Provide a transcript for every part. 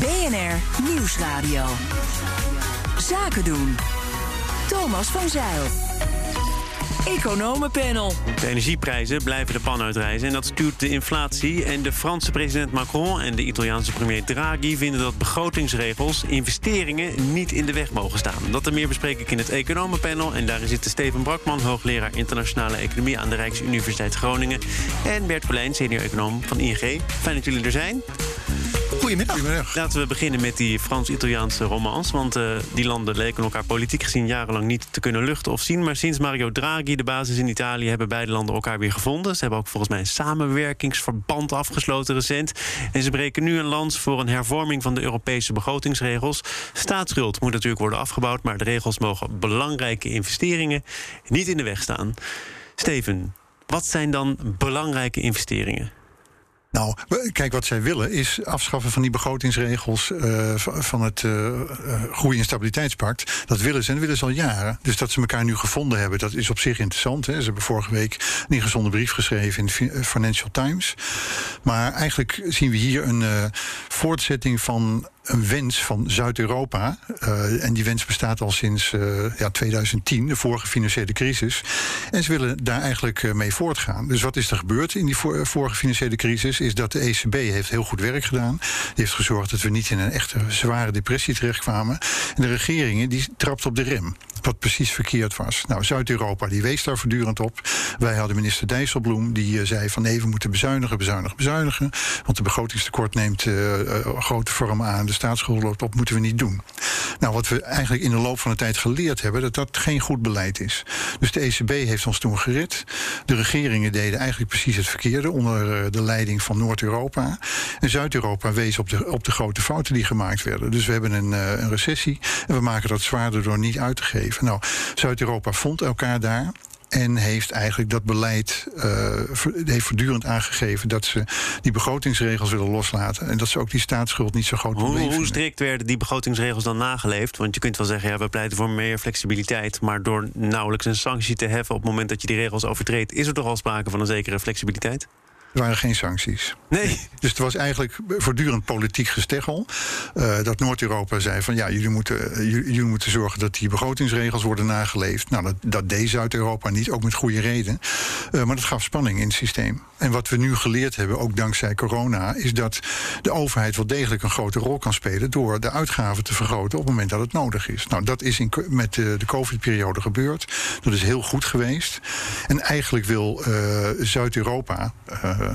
BNR Nieuwsradio. Zaken doen. Thomas van Zeil. Economenpanel. De energieprijzen blijven de pan uitreizen en dat stuurt de inflatie. En de Franse president Macron en de Italiaanse premier Draghi vinden dat begrotingsregels investeringen niet in de weg mogen staan. Dat en meer bespreek ik in het Economenpanel. En daarin zitten Steven Brakman, hoogleraar internationale economie aan de Rijksuniversiteit Groningen. En Bert Verlijn, senior econoom van ING. Fijn dat jullie er zijn. Goedemiddag. Laten we beginnen met die Frans-Italiaanse romans. Want uh, die landen leken elkaar politiek gezien jarenlang niet te kunnen luchten of zien. Maar sinds Mario Draghi de basis in Italië hebben beide landen elkaar weer gevonden. Ze hebben ook volgens mij een samenwerkingsverband afgesloten recent. En ze breken nu een lans voor een hervorming van de Europese begrotingsregels. Staatsschuld moet natuurlijk worden afgebouwd, maar de regels mogen belangrijke investeringen niet in de weg staan. Steven, wat zijn dan belangrijke investeringen? Nou, kijk, wat zij willen is afschaffen van die begrotingsregels uh, van het uh, Groei- en Stabiliteitspact. Dat willen ze en willen ze al jaren. Dus dat ze elkaar nu gevonden hebben, dat is op zich interessant. Hè. Ze hebben vorige week een ingezonde brief geschreven in Financial Times. Maar eigenlijk zien we hier een voortzetting van een wens van Zuid-Europa. Uh, en die wens bestaat al sinds uh, ja, 2010, de vorige financiële crisis. En ze willen daar eigenlijk uh, mee voortgaan. Dus wat is er gebeurd in die vorige financiële crisis? Is dat de ECB heeft heel goed werk gedaan. Die heeft gezorgd dat we niet in een echte zware depressie terechtkwamen. En de regeringen die trapt op de rem. Wat precies verkeerd was. Nou, Zuid-Europa die wees daar voortdurend op. Wij hadden minister Dijsselbloem die zei van nee, we moeten bezuinigen, bezuinigen, bezuinigen. Want de begrotingstekort neemt grote vorm aan de staatsschuld loopt op, moeten we niet doen. Nou, wat we eigenlijk in de loop van de tijd geleerd hebben, dat dat geen goed beleid is. Dus de ECB heeft ons toen gered. De regeringen deden eigenlijk precies het verkeerde onder de leiding van Noord-Europa. En Zuid-Europa wees op de, op de grote fouten die gemaakt werden. Dus we hebben een, een recessie en we maken dat zwaarder door niet uit te geven. Nou, Zuid-Europa vond elkaar daar. En heeft eigenlijk dat beleid uh, heeft voortdurend aangegeven dat ze die begrotingsregels willen loslaten. En dat ze ook die staatsschuld niet zo groot hoe, probleem Hoe strikt werden die begrotingsregels dan nageleefd? Want je kunt wel zeggen, ja, we pleiten voor meer flexibiliteit. Maar door nauwelijks een sanctie te heffen op het moment dat je die regels overtreedt, is er toch al sprake van een zekere flexibiliteit? Er waren geen sancties. Nee. Dus het was eigenlijk voortdurend politiek gesteggel. Uh, dat Noord-Europa zei van ja, jullie moeten, jullie moeten zorgen dat die begrotingsregels worden nageleefd. Nou, dat, dat deed Zuid-Europa niet, ook met goede reden. Uh, maar dat gaf spanning in het systeem. En wat we nu geleerd hebben, ook dankzij corona, is dat de overheid wel degelijk een grote rol kan spelen door de uitgaven te vergroten op het moment dat het nodig is. Nou, dat is in, met de, de COVID-periode gebeurd. Dat is heel goed geweest. En eigenlijk wil uh, Zuid-Europa.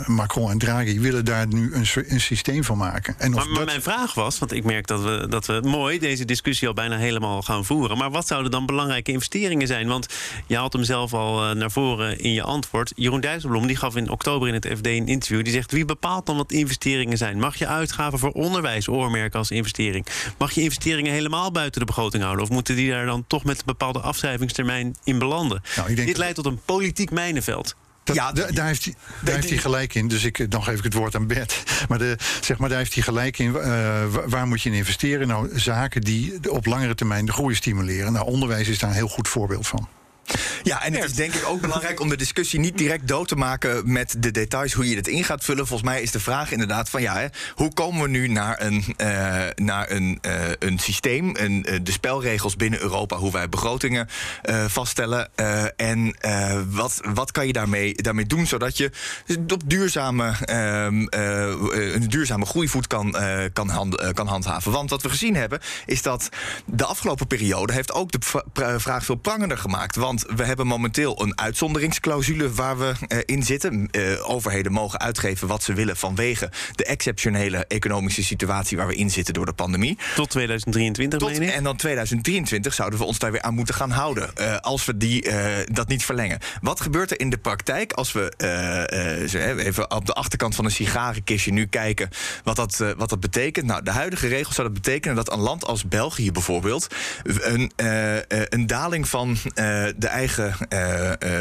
Macron en Draghi willen daar nu een, een systeem van maken. En maar, maar dat... mijn vraag was, want ik merk dat we, dat we mooi deze discussie al bijna helemaal gaan voeren. Maar wat zouden dan belangrijke investeringen zijn? Want je haalt hem zelf al naar voren in je antwoord. Jeroen Dijsselbloem die gaf in oktober in het FD een interview. Die zegt: wie bepaalt dan wat investeringen zijn? Mag je uitgaven voor onderwijs oormerken als investering? Mag je investeringen helemaal buiten de begroting houden? Of moeten die daar dan toch met een bepaalde afschrijvingstermijn in belanden? Nou, Dit leidt tot een politiek mijnenveld. Dat, ja, daar heeft, hij, daar heeft hij gelijk in. Dus ik, dan geef ik het woord aan Bert. Maar, de, zeg maar daar heeft hij gelijk in. Uh, waar moet je in investeren? Nou, zaken die op langere termijn de groei stimuleren. Nou, onderwijs is daar een heel goed voorbeeld van. Ja, en het is denk ik ook belangrijk om de discussie niet direct dood te maken met de details, hoe je het in gaat vullen. Volgens mij is de vraag inderdaad van ja, hè, hoe komen we nu naar een, uh, naar een, uh, een systeem, een, uh, de spelregels binnen Europa, hoe wij begrotingen vaststellen. en wat, wat kan je daarmee, daarmee doen, zodat je op duurzame, ehm, een duurzame groeivoet kan, kan, hand, kan handhaven. Want wat we gezien hebben, is dat de afgelopen periode heeft ook de vraag veel prangender gemaakt. Want we hebben hebben momenteel een uitzonderingsclausule waar we uh, in zitten. Uh, overheden mogen uitgeven wat ze willen vanwege de exceptionele economische situatie waar we in zitten door de pandemie. Tot 2023, Tot, En dan 2023 zouden we ons daar weer aan moeten gaan houden. Uh, als we die, dat niet verlengen. Wat gebeurt er in de praktijk als we even op de achterkant van een sigarenkistje nu kijken wat dat, wat dat betekent? Nou, de huidige regels zouden betekenen dat een land als België bijvoorbeeld een, een daling van de eigen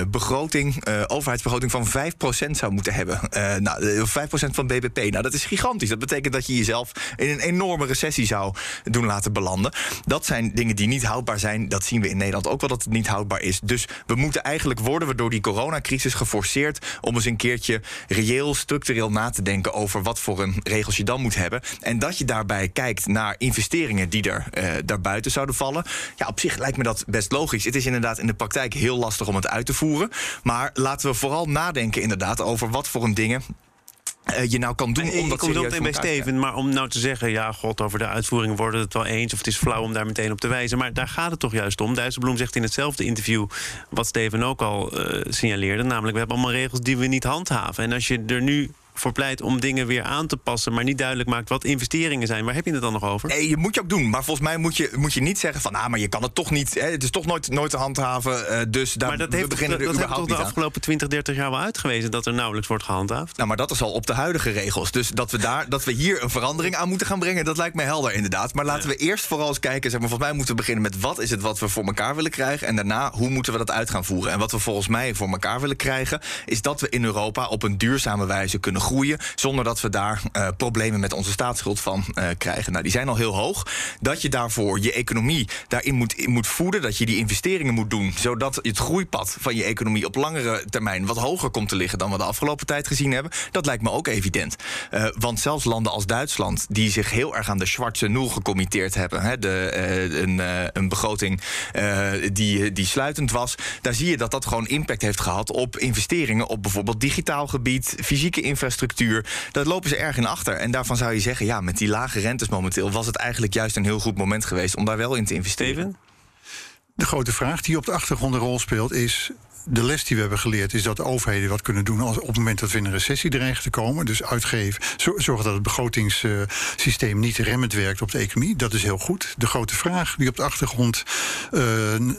begroting, overheidsbegroting van 5% zou moeten hebben. nou, 5% van BBP. Nou, dat is gigantisch. Dat betekent dat je jezelf in een enorme recessie zou doen laten belanden. Dat zijn dingen die niet houdbaar zijn. Dat zien we in Nederland ook wel dat het niet houdbaar is. Dus we moeten eigenlijk worden we door die coronacrisis geforceerd om eens een keertje reëel, structureel na te denken over wat voor een regels je dan moet hebben. En dat je daarbij kijkt naar investeringen die er uh, daarbuiten zouden vallen. Ja, op zich lijkt me dat best logisch. Het is inderdaad in de praktijk heel lastig om het uit te voeren. Maar laten we vooral nadenken inderdaad over wat voor een dingen uh, je nou kan doen. om dat kom meteen bij Steven, maar om nou te zeggen... ja, god, over de uitvoering worden het wel eens... of het is flauw om daar meteen op te wijzen. Maar daar gaat het toch juist om. Dijsselbloem zegt in hetzelfde interview... wat Steven ook al uh, signaleerde... namelijk, we hebben allemaal regels die we niet handhaven. En als je er nu voor pleit om dingen weer aan te passen, maar niet duidelijk maakt wat investeringen zijn. Waar heb je het dan nog over? Nee, je moet je ook doen. Maar volgens mij moet je, moet je niet zeggen van, ah, maar je kan het toch niet. Hè, het is toch nooit, nooit te handhaven. Uh, dus daar maar dat heeft, beginnen dat, dat heeft toch de afgelopen 20, 30 jaar wel uitgewezen dat er nauwelijks wordt gehandhaafd? Nou, maar dat is al op de huidige regels. Dus dat we, daar, dat we hier een verandering aan moeten gaan brengen, dat lijkt me helder inderdaad. Maar laten we eerst vooral eens kijken. Zeg maar, volgens mij moeten we beginnen met wat is het wat we voor elkaar willen krijgen. En daarna, hoe moeten we dat uit gaan voeren? En wat we volgens mij voor elkaar willen krijgen, is dat we in Europa op een duurzame wijze kunnen groeien. Zonder dat we daar uh, problemen met onze staatsschuld van uh, krijgen. Nou, die zijn al heel hoog. Dat je daarvoor je economie daarin moet, moet voeden. Dat je die investeringen moet doen. Zodat het groeipad van je economie op langere termijn wat hoger komt te liggen dan we de afgelopen tijd gezien hebben. Dat lijkt me ook evident. Uh, want zelfs landen als Duitsland, die zich heel erg aan de zwarte nul gecommitteerd hebben. Hè, de, een, een, begroting die, die sluitend was. Daar zie je dat dat gewoon impact heeft gehad op investeringen op bijvoorbeeld digitaal gebied, fysieke infrastructuur. Dat lopen ze erg in achter. En daarvan zou je zeggen, ja, met die lage rentes momenteel was het eigenlijk juist een heel goed moment geweest om daar wel in te investeren. De grote vraag die op de achtergrond een rol speelt is de les die we hebben geleerd is dat de overheden wat kunnen doen als op het moment dat we in een recessie dreigen te komen. Dus uitgeven, zorgen dat het begrotingssysteem niet remmend werkt op de economie. Dat is heel goed. De grote vraag die op de achtergrond uh,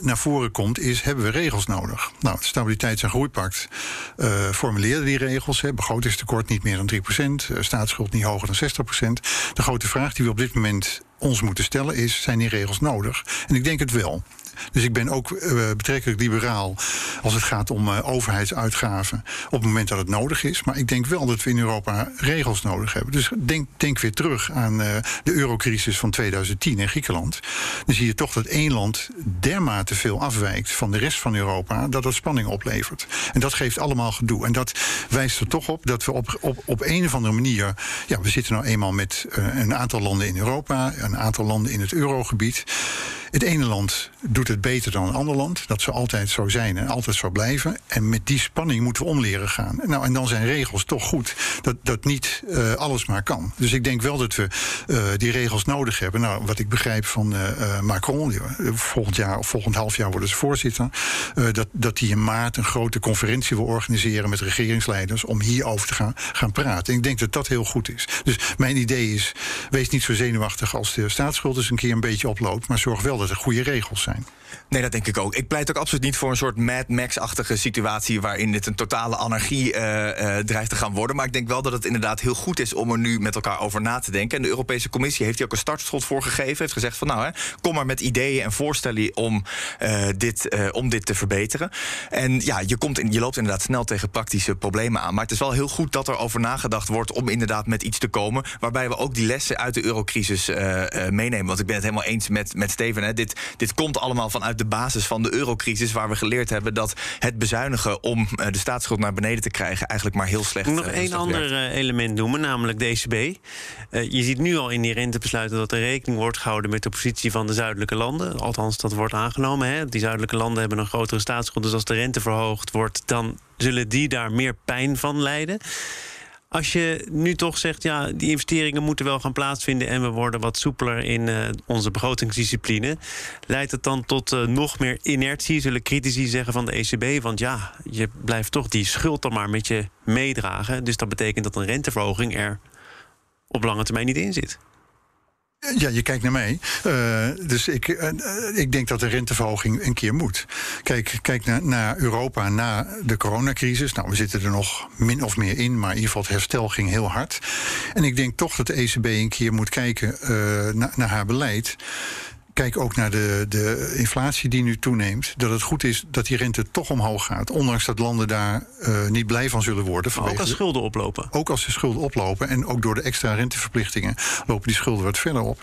naar voren komt is: hebben we regels nodig? Nou, het Stabiliteits- en Groeipact uh, formuleerde die regels. Hè, begrotingstekort niet meer dan 3%, uh, staatsschuld niet hoger dan 60%. De grote vraag die we op dit moment ons moeten stellen is: zijn die regels nodig? En ik denk het wel. Dus ik ben ook uh, betrekkelijk liberaal als het gaat om uh, overheidsuitgaven op het moment dat het nodig is. Maar ik denk wel dat we in Europa regels nodig hebben. Dus denk, denk weer terug aan uh, de eurocrisis van 2010 in Griekenland. Dan zie je toch dat één land dermate veel afwijkt van de rest van Europa dat dat spanning oplevert. En dat geeft allemaal gedoe. En dat wijst er toch op dat we op, op, op een of andere manier. Ja, we zitten nou eenmaal met een aantal landen in Europa, een aantal landen in het eurogebied. Het ene land doet het beter dan een ander land. Dat zal altijd zo zijn en altijd zo blijven. En met die spanning moeten we om leren gaan. Nou, en dan zijn regels toch goed dat, dat niet uh, alles maar kan. Dus ik denk wel dat we uh, die regels nodig hebben. Nou, wat ik begrijp van uh, Macron, volgend jaar of volgend half jaar worden ze voorzitter. dat, dat hij in maart een grote conferentie wil organiseren met regeringsleiders om hierover te gaan, gaan praten. En ik denk dat dat heel goed is. Dus mijn idee is: wees niet zo zenuwachtig als de staatsschuld eens een keer een beetje oploopt, maar zorg wel dat er goede regels zijn. Nee, dat denk ik ook. Ik pleit ook absoluut niet voor een soort Mad Max-achtige situatie waarin dit een totale anarchie uh, dreigt te gaan worden. Maar ik denk wel dat het inderdaad heel goed is om er nu met elkaar over na te denken. En de Europese Commissie heeft hier ook een startschot voor gegeven. Heeft gezegd van nou, hè, kom maar met ideeën en voorstellen om, uh, dit, om dit te verbeteren. En ja, je, komt in, je loopt inderdaad snel tegen praktische problemen aan. Maar het is wel heel goed dat er over nagedacht wordt om inderdaad met iets te komen. Waarbij we ook die lessen uit de eurocrisis meenemen. Want ik ben het helemaal eens met, met Steven. Hè. Dit, dit komt vanuit de basis van de eurocrisis, waar we geleerd hebben dat het bezuinigen om uh, de staatsschuld naar beneden te krijgen eigenlijk maar heel slecht Nog uh, één ander uh, element noemen, namelijk de ECB. je ziet nu al in die rentebesluiten dat er rekening wordt gehouden met de positie van de zuidelijke landen. Althans, dat wordt aangenomen. Hè. Die zuidelijke landen hebben een grotere staatsschuld. Dus als de rente verhoogd wordt, dan zullen die daar meer pijn van lijden. Als je nu toch zegt, ja, die investeringen moeten wel gaan plaatsvinden en we worden wat soepeler in uh, onze begrotingsdiscipline, leidt het dan tot uh, nog meer inertie, zullen critici zeggen van de ECB? Want ja, je blijft toch die schuld dan maar met je meedragen. Dus dat betekent dat een renteverhoging er op lange termijn niet in zit. Ja, je kijkt naar mij. Uh, dus ik, uh, ik denk dat de renteverhoging een keer moet. Kijk, kijk naar, naar, Europa na de coronacrisis. Nou, we zitten er nog min of meer in, maar in ieder geval het herstel ging heel hard. En ik denk toch dat de ECB een keer moet kijken naar haar beleid kijk ook naar de, de inflatie die nu toeneemt. Dat het goed is dat die rente toch omhoog gaat. Ondanks dat landen daar uh, niet blij van zullen worden. ook als schulden oplopen. Ook als de schulden oplopen. En ook door de extra renteverplichtingen lopen die schulden wat verder op.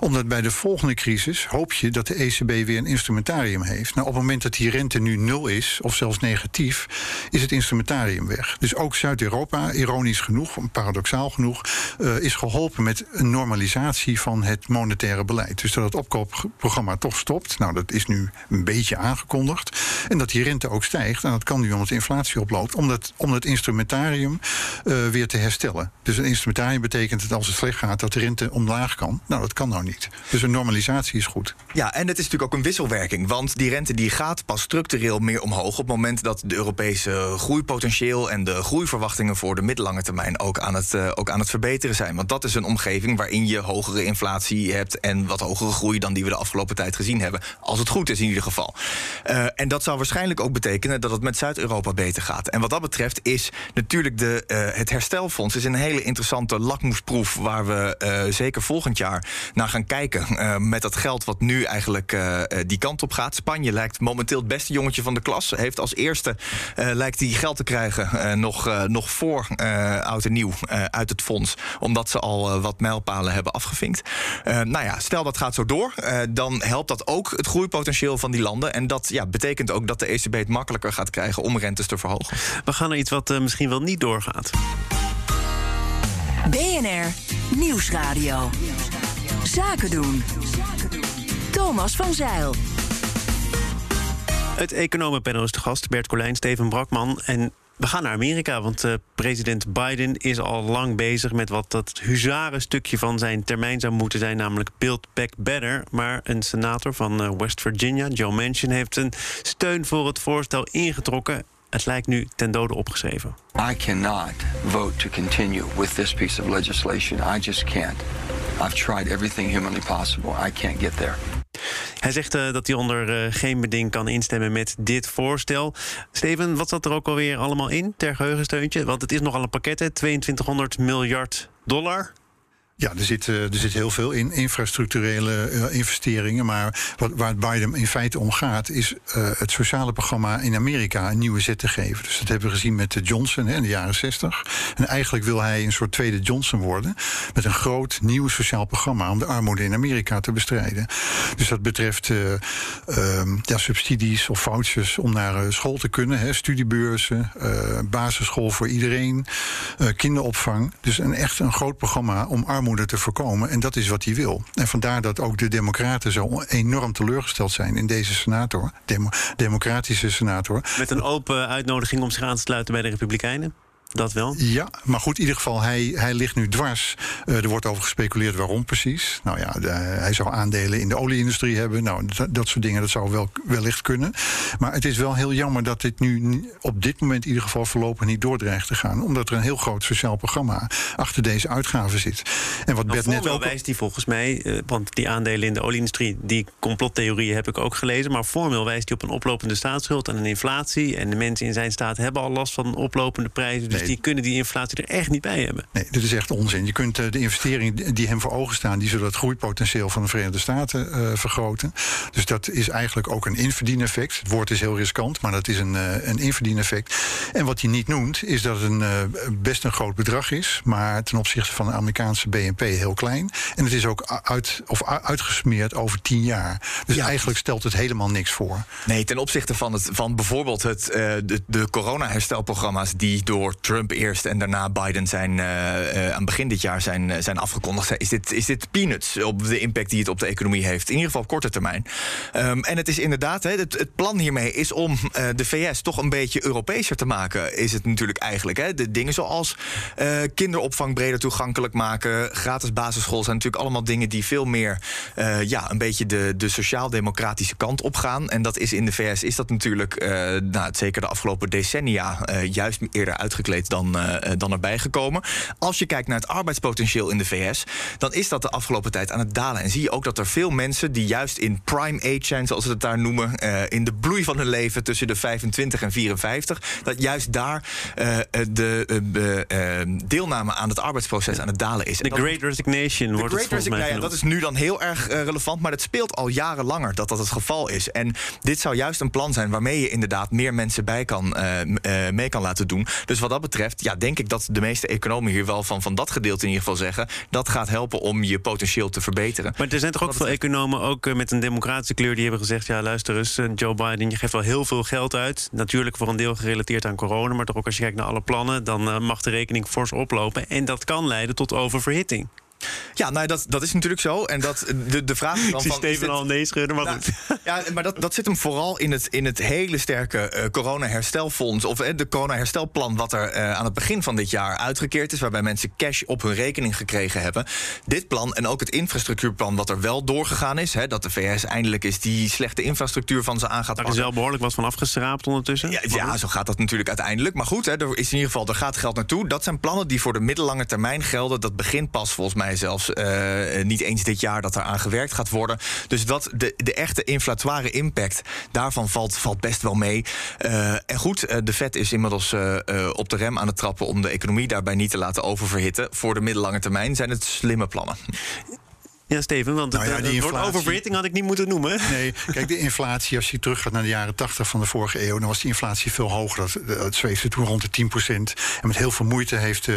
Omdat bij de volgende crisis hoop je dat de ECB weer een instrumentarium heeft. Nou, op het moment dat die rente nu nul is, of zelfs negatief, is het instrumentarium weg. Dus ook Zuid-Europa, ironisch genoeg, paradoxaal genoeg, uh, is geholpen met een normalisatie van het monetaire beleid. Dus dat het opkomt programma toch stopt. Nou, dat is nu een beetje aangekondigd. En dat die rente ook stijgt. En dat kan nu omdat de inflatie oploopt. Om dat, om instrumentarium uh, weer te herstellen. Dus een instrumentarium betekent dat als het slecht gaat, dat de rente omlaag kan. Nou, dat kan nou niet. Dus een normalisatie is goed. Ja, en het is natuurlijk ook een wisselwerking. Want die rente die gaat pas structureel meer omhoog. op het moment dat de Europese groeipotentieel. en de groeiverwachtingen voor de middellange termijn ook aan het, uh, ook aan het verbeteren zijn. Want dat is een omgeving waarin je hogere inflatie hebt. en wat hogere groei dan die we de afgelopen tijd gezien hebben. Als het goed is in ieder geval. Uh, en dat zou waarschijnlijk ook betekenen dat het met Zuid-Europa beter gaat. En wat dat betreft is natuurlijk de, uh, het herstelfonds is een hele interessante lakmoesproef waar we uh, zeker volgend jaar naar gaan kijken. met dat geld wat nu eigenlijk die kant op gaat. Spanje lijkt momenteel het beste jongetje van de klas. Heeft als eerste lijkt die geld te krijgen nog, nog voor oud en nieuw uit het fonds. Omdat ze al wat mijlpalen hebben afgevinkt. nou ja, stel dat gaat zo door. Uh, dan helpt dat ook het groeipotentieel van die landen. En dat ja, betekent ook dat de ECB het makkelijker gaat krijgen om rentes te verhogen. We gaan naar iets wat uh, misschien wel niet doorgaat. BNR Nieuwsradio. Zaken doen. Thomas van Zeil. Het economenpanel is de gast, Bert Colijn, Steven Brakman. En we gaan naar Amerika, want uh, president Biden is al lang bezig met wat dat huzarenstukje van zijn termijn zou moeten zijn, namelijk Build Back Better. Maar een senator van uh, West Virginia, Joe Manchin, heeft een steun voor het voorstel ingetrokken. Het lijkt nu ten dode opgeschreven. I cannot vote to continue with this piece of legislation. I just can't. I've tried everything humanly possible. I can't get there. Hij zegt uh, dat hij onder uh, geen beding kan instemmen met dit voorstel. Steven, wat zat er ook alweer allemaal in ter geheugensteuntje? Want het is nogal een pakket, hè? 2200 miljard dollar. Ja, er zit, er zit heel veel in infrastructurele uh, investeringen. Maar wat, waar het Biden in feite om gaat, is uh, het sociale programma in Amerika een nieuwe zet te geven. Dus dat hebben we gezien met Johnson hè, in de jaren 60. En eigenlijk wil hij een soort tweede Johnson worden. Met een groot nieuw sociaal programma om de armoede in Amerika te bestrijden. Dus dat betreft uh, ja, subsidies of vouchers om naar school te kunnen. Hè, studiebeurzen, basisschool voor iedereen, kinderopvang. Dus een echt een groot programma om te voorkomen. En dat is wat hij wil. En vandaar dat ook de Democraten zo enorm teleurgesteld zijn in deze senator, demo, democratische senator. Met een open uitnodiging om zich aan te sluiten bij de Republikeinen? Dat wel? Ja, maar goed, in ieder geval, hij, hij ligt nu dwars. Uh, er wordt over gespeculeerd waarom precies. Nou ja, de, hij zou aandelen in de olieindustrie hebben. Nou, dat, dat, soort dingen, dat zou wel wellicht kunnen. Maar het is wel heel jammer dat dit nu op dit moment in ieder geval voorlopig niet doordreigt te gaan. Omdat er een heel groot sociaal programma achter deze uitgaven zit. En wat nou, Bert net ook... wijst hij volgens mij, uh, want die aandelen in de olieindustrie, die complottheorieën heb ik ook gelezen. Maar formeel wijst hij op een oplopende staatsschuld en een inflatie. En de mensen in zijn staat hebben al last van oplopende prijzen. Dus dus die kunnen die inflatie er echt niet bij hebben. Nee, dit is echt onzin. Je kunt uh, de investeringen die hem voor ogen staan, die zullen het groeipotentieel van de Verenigde Staten uh, vergroten. Dus dat is eigenlijk ook een inverdieneffect. Het woord is heel riskant, maar dat is een, uh, een inverdieneffect. En wat hij niet noemt, is dat het een, best een groot bedrag is, maar ten opzichte van de Amerikaanse BNP heel klein. En het is ook uit, of uitgesmeerd over tien jaar. Dus ja. eigenlijk stelt het helemaal niks voor. Nee, ten opzichte van, het, van bijvoorbeeld het, de, de corona-herstelprogramma's die door Trump eerst en daarna Biden zijn aan het begin dit jaar zijn, zijn afgekondigd, is dit, is dit peanuts op de impact die het op de economie heeft. In ieder geval op korte termijn. Ehm, en het is inderdaad, het, het, plan hiermee is om de VS toch een beetje Europeeser te maken. Is het natuurlijk eigenlijk. Hè? De dingen zoals kinderopvang breder toegankelijk maken, gratis basisschool zijn natuurlijk allemaal dingen die veel meer ja, een beetje de, de sociaal-democratische kant op gaan. En dat is in de VS is dat natuurlijk, uh, nou, zeker de afgelopen decennia, uh, juist eerder uitgekleed dan, uh, dan erbij gekomen. Als je kijkt naar het arbeidspotentieel in de VS, dan is dat de afgelopen tijd aan het dalen. En zie je ook dat er veel mensen die juist in prime age zijn, zoals ze het daar noemen, in de bloei van hun leven tussen de 25 en 54, dat juist daar de deelname aan het arbeidsproces aan het dalen is. De Great Resignation wordt great het volgens mij Dat is nu dan heel erg relevant, maar het speelt al jarenlanger dat dat het geval is. En dit zou juist een plan zijn waarmee je inderdaad meer mensen bij kan, mee kan laten doen. Dus wat dat betreft, ja, denk ik dat de meeste economen hier wel van, van dat gedeelte in ieder geval zeggen. Dat gaat helpen om je potentieel te verbeteren. Maar er zijn toch ook veel economen, ook uh, met een democratische kleur, die hebben gezegd: ja, luister eens, Joe Biden, je geeft wel heel veel geld uit. Natuurlijk voor een deel gerelateerd aan corona, maar toch ook als je kijkt naar alle plannen, dan mag de rekening fors oplopen. En dat kan leiden tot oververhitting. Ja, nou, dat, dat is natuurlijk zo. En dat, de, de vraag is dan van... Steven al nee schudden, maar nou. Ja, maar dat, dat zit hem vooral in het, in het hele sterke uh, corona-herstelfonds... of uh, de corona-herstelplan wat er uh, aan het begin van dit jaar uitgekeerd is... waarbij mensen cash op hun rekening gekregen hebben. Dit plan en ook het infrastructuurplan wat er wel doorgegaan is... Hè, dat de VS eindelijk is die slechte infrastructuur van ze aan gaat Daar is wel behoorlijk wat van afgeschraapt ondertussen. Ja, ja, zo gaat dat natuurlijk uiteindelijk. Maar goed, hè, er is in ieder geval, er gaat geld naartoe. Dat zijn plannen die voor de middellange termijn gelden. Dat begint pas volgens mij zelfs uh, niet eens dit jaar dat er aan gewerkt gaat worden. Dus dat de, de echte inflatoire impact daarvan valt, valt best wel mee. Uh, en goed, uh, de Fed is inmiddels op de rem aan het trappen om de economie daarbij niet te laten oververhitten. Voor de middellange termijn zijn het slimme plannen. Ja, Steven, want nou ja, het, het woord oververhitting had ik niet moeten noemen. Nee, kijk, de inflatie, als je teruggaat naar de jaren 80 van de vorige eeuw... dan was die inflatie veel hoger. Dat, dat zweefde toen rond de 10% En met heel veel moeite heeft, uh,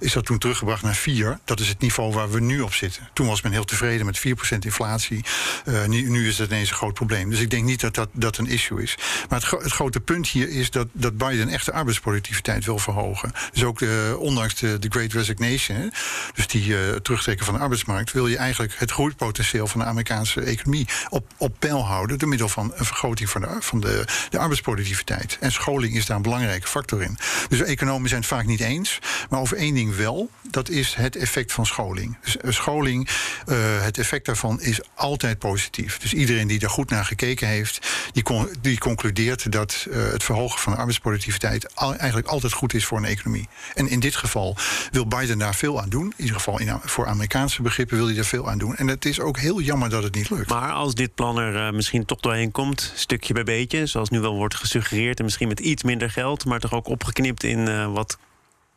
is dat toen teruggebracht naar 4. Dat is het niveau waar we nu op zitten. Toen was men heel tevreden met 4% inflatie. Uh, nu, nu, is het ineens een groot probleem. Dus ik denk niet dat dat, dat een issue is. Maar het, het grote punt hier is dat, dat Biden echt de arbeidsproductiviteit wil verhogen. Dus ook de, ondanks de, de Great Resignation, dus die uh, terugtrekken van de arbeidsmarkt... wil je eigenlijk het groeipotentieel van de Amerikaanse economie op, op peil houden. door middel van een vergroting van, de, de, de arbeidsproductiviteit. En scholing is daar een belangrijke factor in. Dus economen zijn het vaak niet eens. Maar over één ding wel: dat is het effect van scholing. Dus eh, scholing, uh, het effect daarvan is altijd positief. Dus iedereen die daar goed naar gekeken heeft, die, die concludeert dat uh, het verhogen van de arbeidsproductiviteit eigenlijk altijd goed is voor een economie. En in dit geval wil Biden daar veel aan doen. In ieder geval in, voor Amerikaanse begrippen wil hij daar veel aan doen. En het is ook heel jammer dat het niet lukt. Maar als dit plan er misschien toch doorheen komt, stukje bij beetje, zoals nu wel wordt gesuggereerd, en misschien met iets minder geld, maar toch ook opgeknipt in wat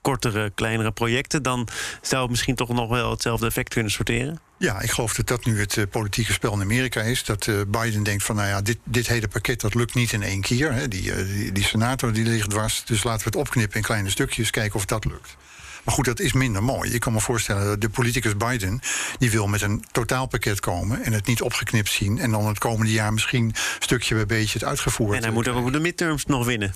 kortere, kleinere projecten, dan zou het misschien toch nog wel hetzelfde effect kunnen sorteren? Ja, ik geloof dat dat nu het uh, politieke spel in Amerika is. Dat uh, Biden denkt van, nou ja, dit, dit hele pakket dat lukt niet in één keer. Hè. Die, uh, die, die senator die ligt dwars. Dus laten we het opknippen in kleine stukjes, kijken of dat lukt. Maar goed, dat is minder mooi. Ik kan me voorstellen, de politicus Biden... die wil met een totaalpakket komen en het niet opgeknipt zien... en dan het komende jaar misschien stukje bij beetje het uitgevoerd En hij moet ook de midterms nog winnen.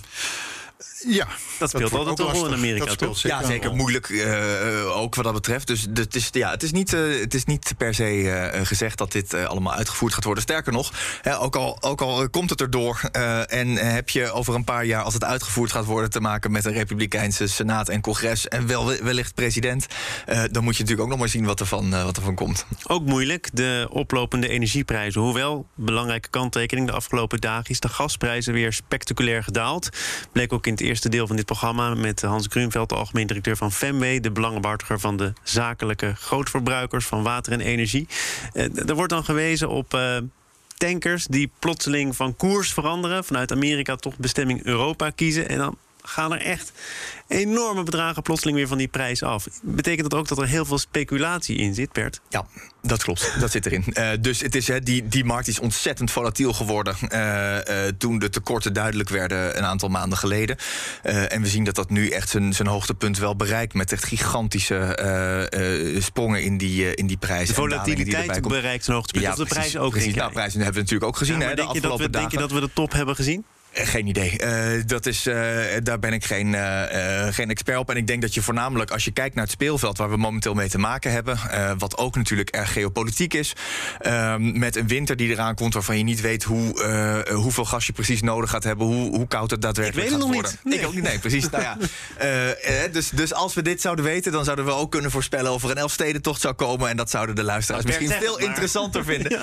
Ja, dat speelt altijd een rol in Amerika, toch? Zeker ja, zeker moeilijk uh, ook wat dat betreft. Dus het is, ja, het is, niet, uh, het is niet per se uh, gezegd dat dit allemaal uitgevoerd gaat worden. Sterker nog, ook, al, ook al komt het erdoor en heb je over een paar jaar, als het uitgevoerd gaat worden, te maken met een Republikeinse Senaat en Congres en wel, wellicht president, dan moet je natuurlijk ook nog maar zien wat er van, wat er van komt. Ook moeilijk, de oplopende energieprijzen. Hoewel, belangrijke kanttekening de afgelopen dagen is de gasprijzen weer spectaculair gedaald. Bleek ook in het eerste deel van dit programma met Hans Grunveld, de algemeen directeur van Femway, de belangenbehartiger van de zakelijke grootverbruikers van water en energie. Uh, er wordt dan gewezen op. Uh, tankers die plotseling van koers veranderen, vanuit Amerika toch bestemming Europa kiezen. En dan gaan er echt enorme bedragen plotseling weer van die prijs af. Betekent dat ook dat er heel veel speculatie in zit, Bert? Ja, dat klopt. Dat zit erin. Uh, dus het is, hè, die, die markt is ontzettend volatiel geworden uh, uh, toen de tekorten duidelijk werden een aantal maanden geleden. en we zien dat dat nu echt zijn, zijn hoogtepunt wel bereikt met echt gigantische sprongen in die, in die prijzen. De volatiliteit bereikt zijn hoogtepunt. Ja, de prijs ook. Precies. Nou, prijzen hebben we natuurlijk ook gezien. Ja, hè, de denk, je dat we, denk je dat we de top hebben gezien? Eh, Geen idee. Eh, dat is, eh, daar ben ik geen, geen expert op. En ik denk dat je voornamelijk, als je kijkt naar het speelveld waar we momenteel mee te maken hebben, wat ook natuurlijk erg geopolitiek is, ehm, met een winter die eraan komt waarvan je niet weet hoe, hoeveel gas je precies nodig gaat hebben, hoe, hoe koud het daadwerkelijk Ik weet het gaat nog worden. niet. Ik ook niet. Nee, precies. nou ja, dus, dus als we dit zouden weten, dan zouden we ook kunnen voorspellen of er een Elfstedentocht zou komen. En dat zouden de luisteraars Nou, misschien veel maar. interessanter vinden.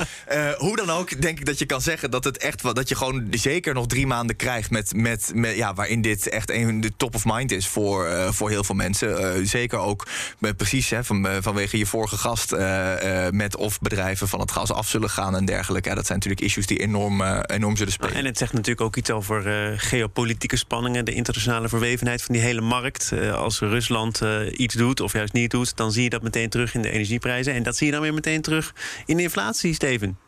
Hoe dan ook, denk ik dat je kan zeggen dat het echt dat je gewoon zeker nog drie maanden krijgt met, met, met ja, waarin dit echt een de top of mind is voor, eh, voor heel veel mensen. Eh, zeker ook met, precies hè, van, eh, vanwege je vorige gast eh, eh, met of bedrijven van het gas af zullen gaan en dergelijke. Ja, dat zijn natuurlijk issues die enorm, eh, enorm zullen spelen. En het zegt natuurlijk ook iets over eh, geopolitieke spanningen, de internationale verwevenheid van die hele markt. Eh, als Rusland eh, iets doet of juist niet doet, dan zie je dat meteen terug in de energieprijzen. En dat zie je dan weer meteen terug in de inflatie, Steven.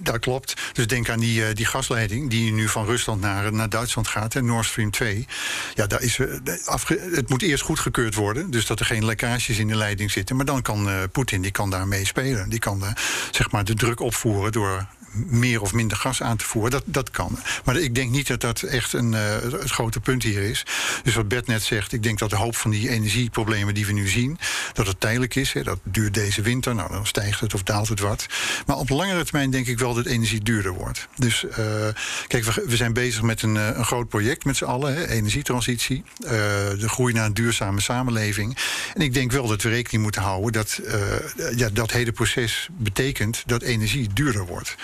Dat klopt. Dus denk aan die, eh, die gasleiding die nu van Rusland naar, naar Duitsland gaat, en Nord Stream 2. Ja, daar is, de- afge- het moet eerst goedgekeurd worden, dus dat er geen lekkages in de leiding zitten. Maar dan kan eh, Poetin die kan daarmee spelen. Die kan zeg maar de druk opvoeren door meer of minder gas aan te voeren. Dat, dat kan. Maar ik denk niet dat dat echt een, eh, het grote punt hier is. Dus wat Bert net zegt, ik denk dat de hoop van die energieproblemen die we nu zien, dat het tijdelijk is. Hè, dat duurt deze winter, nou dan stijgt het of daalt het wat. Maar op langere termijn denk ik wel dat energie duurder wordt. Dus eh, kijk, we, zijn bezig met een, eh, een groot project met z'n allen, hè, energietransitie, de groei naar een duurzame samenleving. En ik denk wel dat we rekening moeten houden dat ja, dat hele proces betekent dat energie duurder wordt.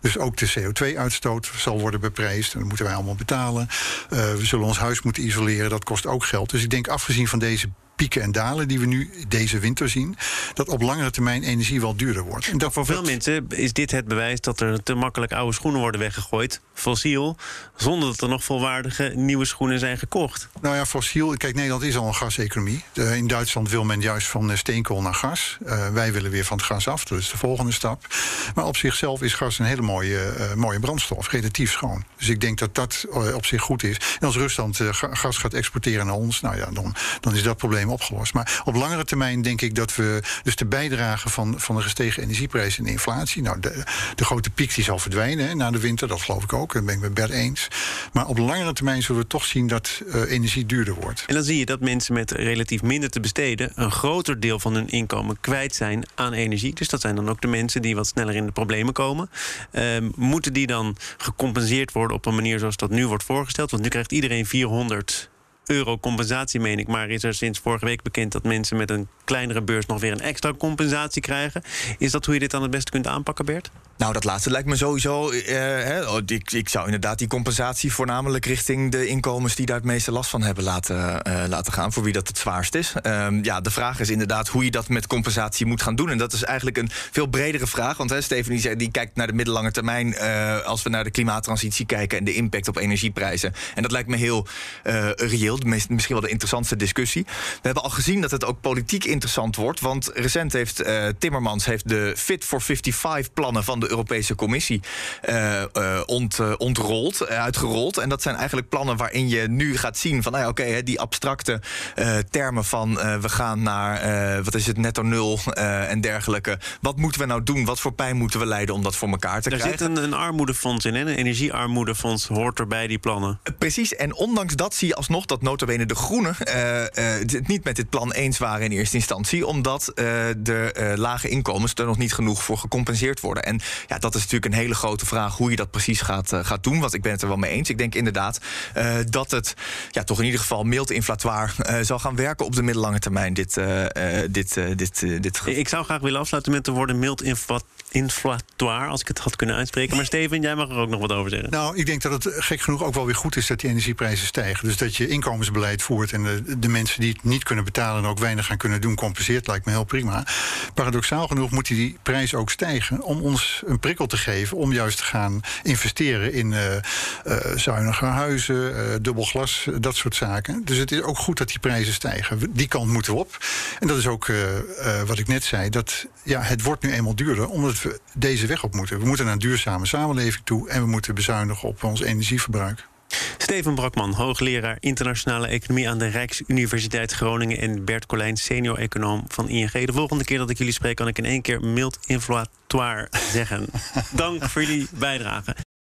Dus ook de CO2-uitstoot zal worden beprijsd. En dat moeten wij allemaal betalen. Eh, we zullen ons huis moeten isoleren. Dat kost ook geld. Dus ik denk, afgezien van deze pieken en dalen die we nu deze winter zien, dat op langere termijn energie wel duurder wordt. En dat, Voor veel dat- mensen is dit het bewijs dat er te makkelijk oude schoenen worden weggegooid, fossiel, zonder dat er nog volwaardige nieuwe schoenen zijn gekocht. Nou ja, fossiel. Kijk, Nederland is al een gaseconomie. In Duitsland wil men juist van eh, steenkool naar gas. Eh, wij willen weer van het gas af. Dat is de volgende stap. Maar op zichzelf is gas een hele mooie, eh, mooie brandstof. Relatief schoon. Dus ik denk dat dat op zich goed is. En als Rusland ga- gas gaat exporteren naar ons, nou ja, dan, dan is dat probleem opgelost. Maar op langere termijn denk ik dat we. Dus de bijdrage van, van de gestegen energieprijzen en de inflatie. Nou, de, de grote piek die zal verdwijnen na de winter. Dat geloof ik ook. Dat ben ik met Bert eens. Maar op langere termijn zullen we toch zien dat eh, energie duurder wordt. En dan zie je dat mensen met relatief minder te besteden een groter deel van hun inkomen kwijt zijn aan energie. Dus dat zijn dan ook de mensen die wat sneller in de problemen komen. Ehm, moeten die dan gecompenseerd worden op een manier zoals dat nu wordt voorgesteld? Want nu krijgt iedereen 400 euro compensatie, meen ik. Maar is er sinds vorige week bekend dat mensen met een kleinere beurs nog weer een extra compensatie krijgen? Is dat hoe je dit dan het beste kunt aanpakken, Bert? Nou, dat laatste lijkt me sowieso. eh, hè, oh, ik, ik zou inderdaad die compensatie voornamelijk richting de inkomens die daar het meeste last van hebben laten, eh, laten gaan. Voor wie dat het zwaarst is. Ehm, ja, de vraag is inderdaad hoe je dat met compensatie moet gaan doen. En dat is eigenlijk een veel bredere vraag. Want hè, Steven zei- die kijkt naar de middellange termijn. eh, als we naar de klimaattransitie kijken en de impact op energieprijzen. En dat lijkt me heel reëel. Misschien wel de interessantste discussie. We hebben al gezien dat het ook politiek interessant wordt. Want recent heeft Timmermans heeft de Fit for 55 plannen van de Europese Commissie eh, ont, eh, ontrold, uitgerold. En dat zijn eigenlijk plannen waarin je nu gaat zien van, nou ja, oké, die abstracte termen van we gaan naar, wat is het, netto nul en dergelijke. Wat moeten we nou doen? Wat voor pijn moeten we leiden om dat voor elkaar te Er krijgen? zit een, een armoedefonds in, hè? een energiearmoedefonds hoort er bij die plannen. Precies, en ondanks dat zie je alsnog dat notabene de Groenen het niet met dit plan eens waren in eerste instantie, omdat de lage inkomens er nog niet genoeg voor gecompenseerd worden. En ja, dat is natuurlijk een hele grote vraag hoe je dat precies gaat, eh, gaat doen, want ik ben het er wel mee eens. Ik denk inderdaad eh, dat het ja, toch in ieder geval mild inflatoir eh, zal gaan werken op de middellange termijn, dit, eh, eh, dit, eh, dit, dit Ik zou graag willen afsluiten met de woorden mild infla- inflatoire, als ik het had kunnen uitspreken. Maar Steven, jij mag er ook nog wat over zeggen. Nou, ik denk dat het gek genoeg ook wel weer goed is dat die energieprijzen stijgen. Dus dat je inkomensbeleid voert en de, de mensen die het niet kunnen betalen en ook weinig gaan kunnen doen, compenseert, lijkt me heel prima. Paradoxaal genoeg moet die prijs ook stijgen om ons een prikkel te geven om juist te gaan investeren in eh, zuiniger huizen, eh, dubbel glas, dat soort zaken. Dus het is ook goed dat die prijzen stijgen. Die kant moeten we op. En dat is ook wat ik net zei, dat ja, het wordt nu eenmaal duurder omdat we deze weg op moeten. We moeten naar een duurzame samenleving toe en we moeten bezuinigen op ons energieverbruik. Steven Brakman, hoogleraar internationale economie aan de Rijksuniversiteit Groningen. En Bert Colijn, senior econoom van ING. De volgende keer dat ik jullie spreek, kan ik in één keer mild inflatoire zeggen. Dank voor jullie bijdrage.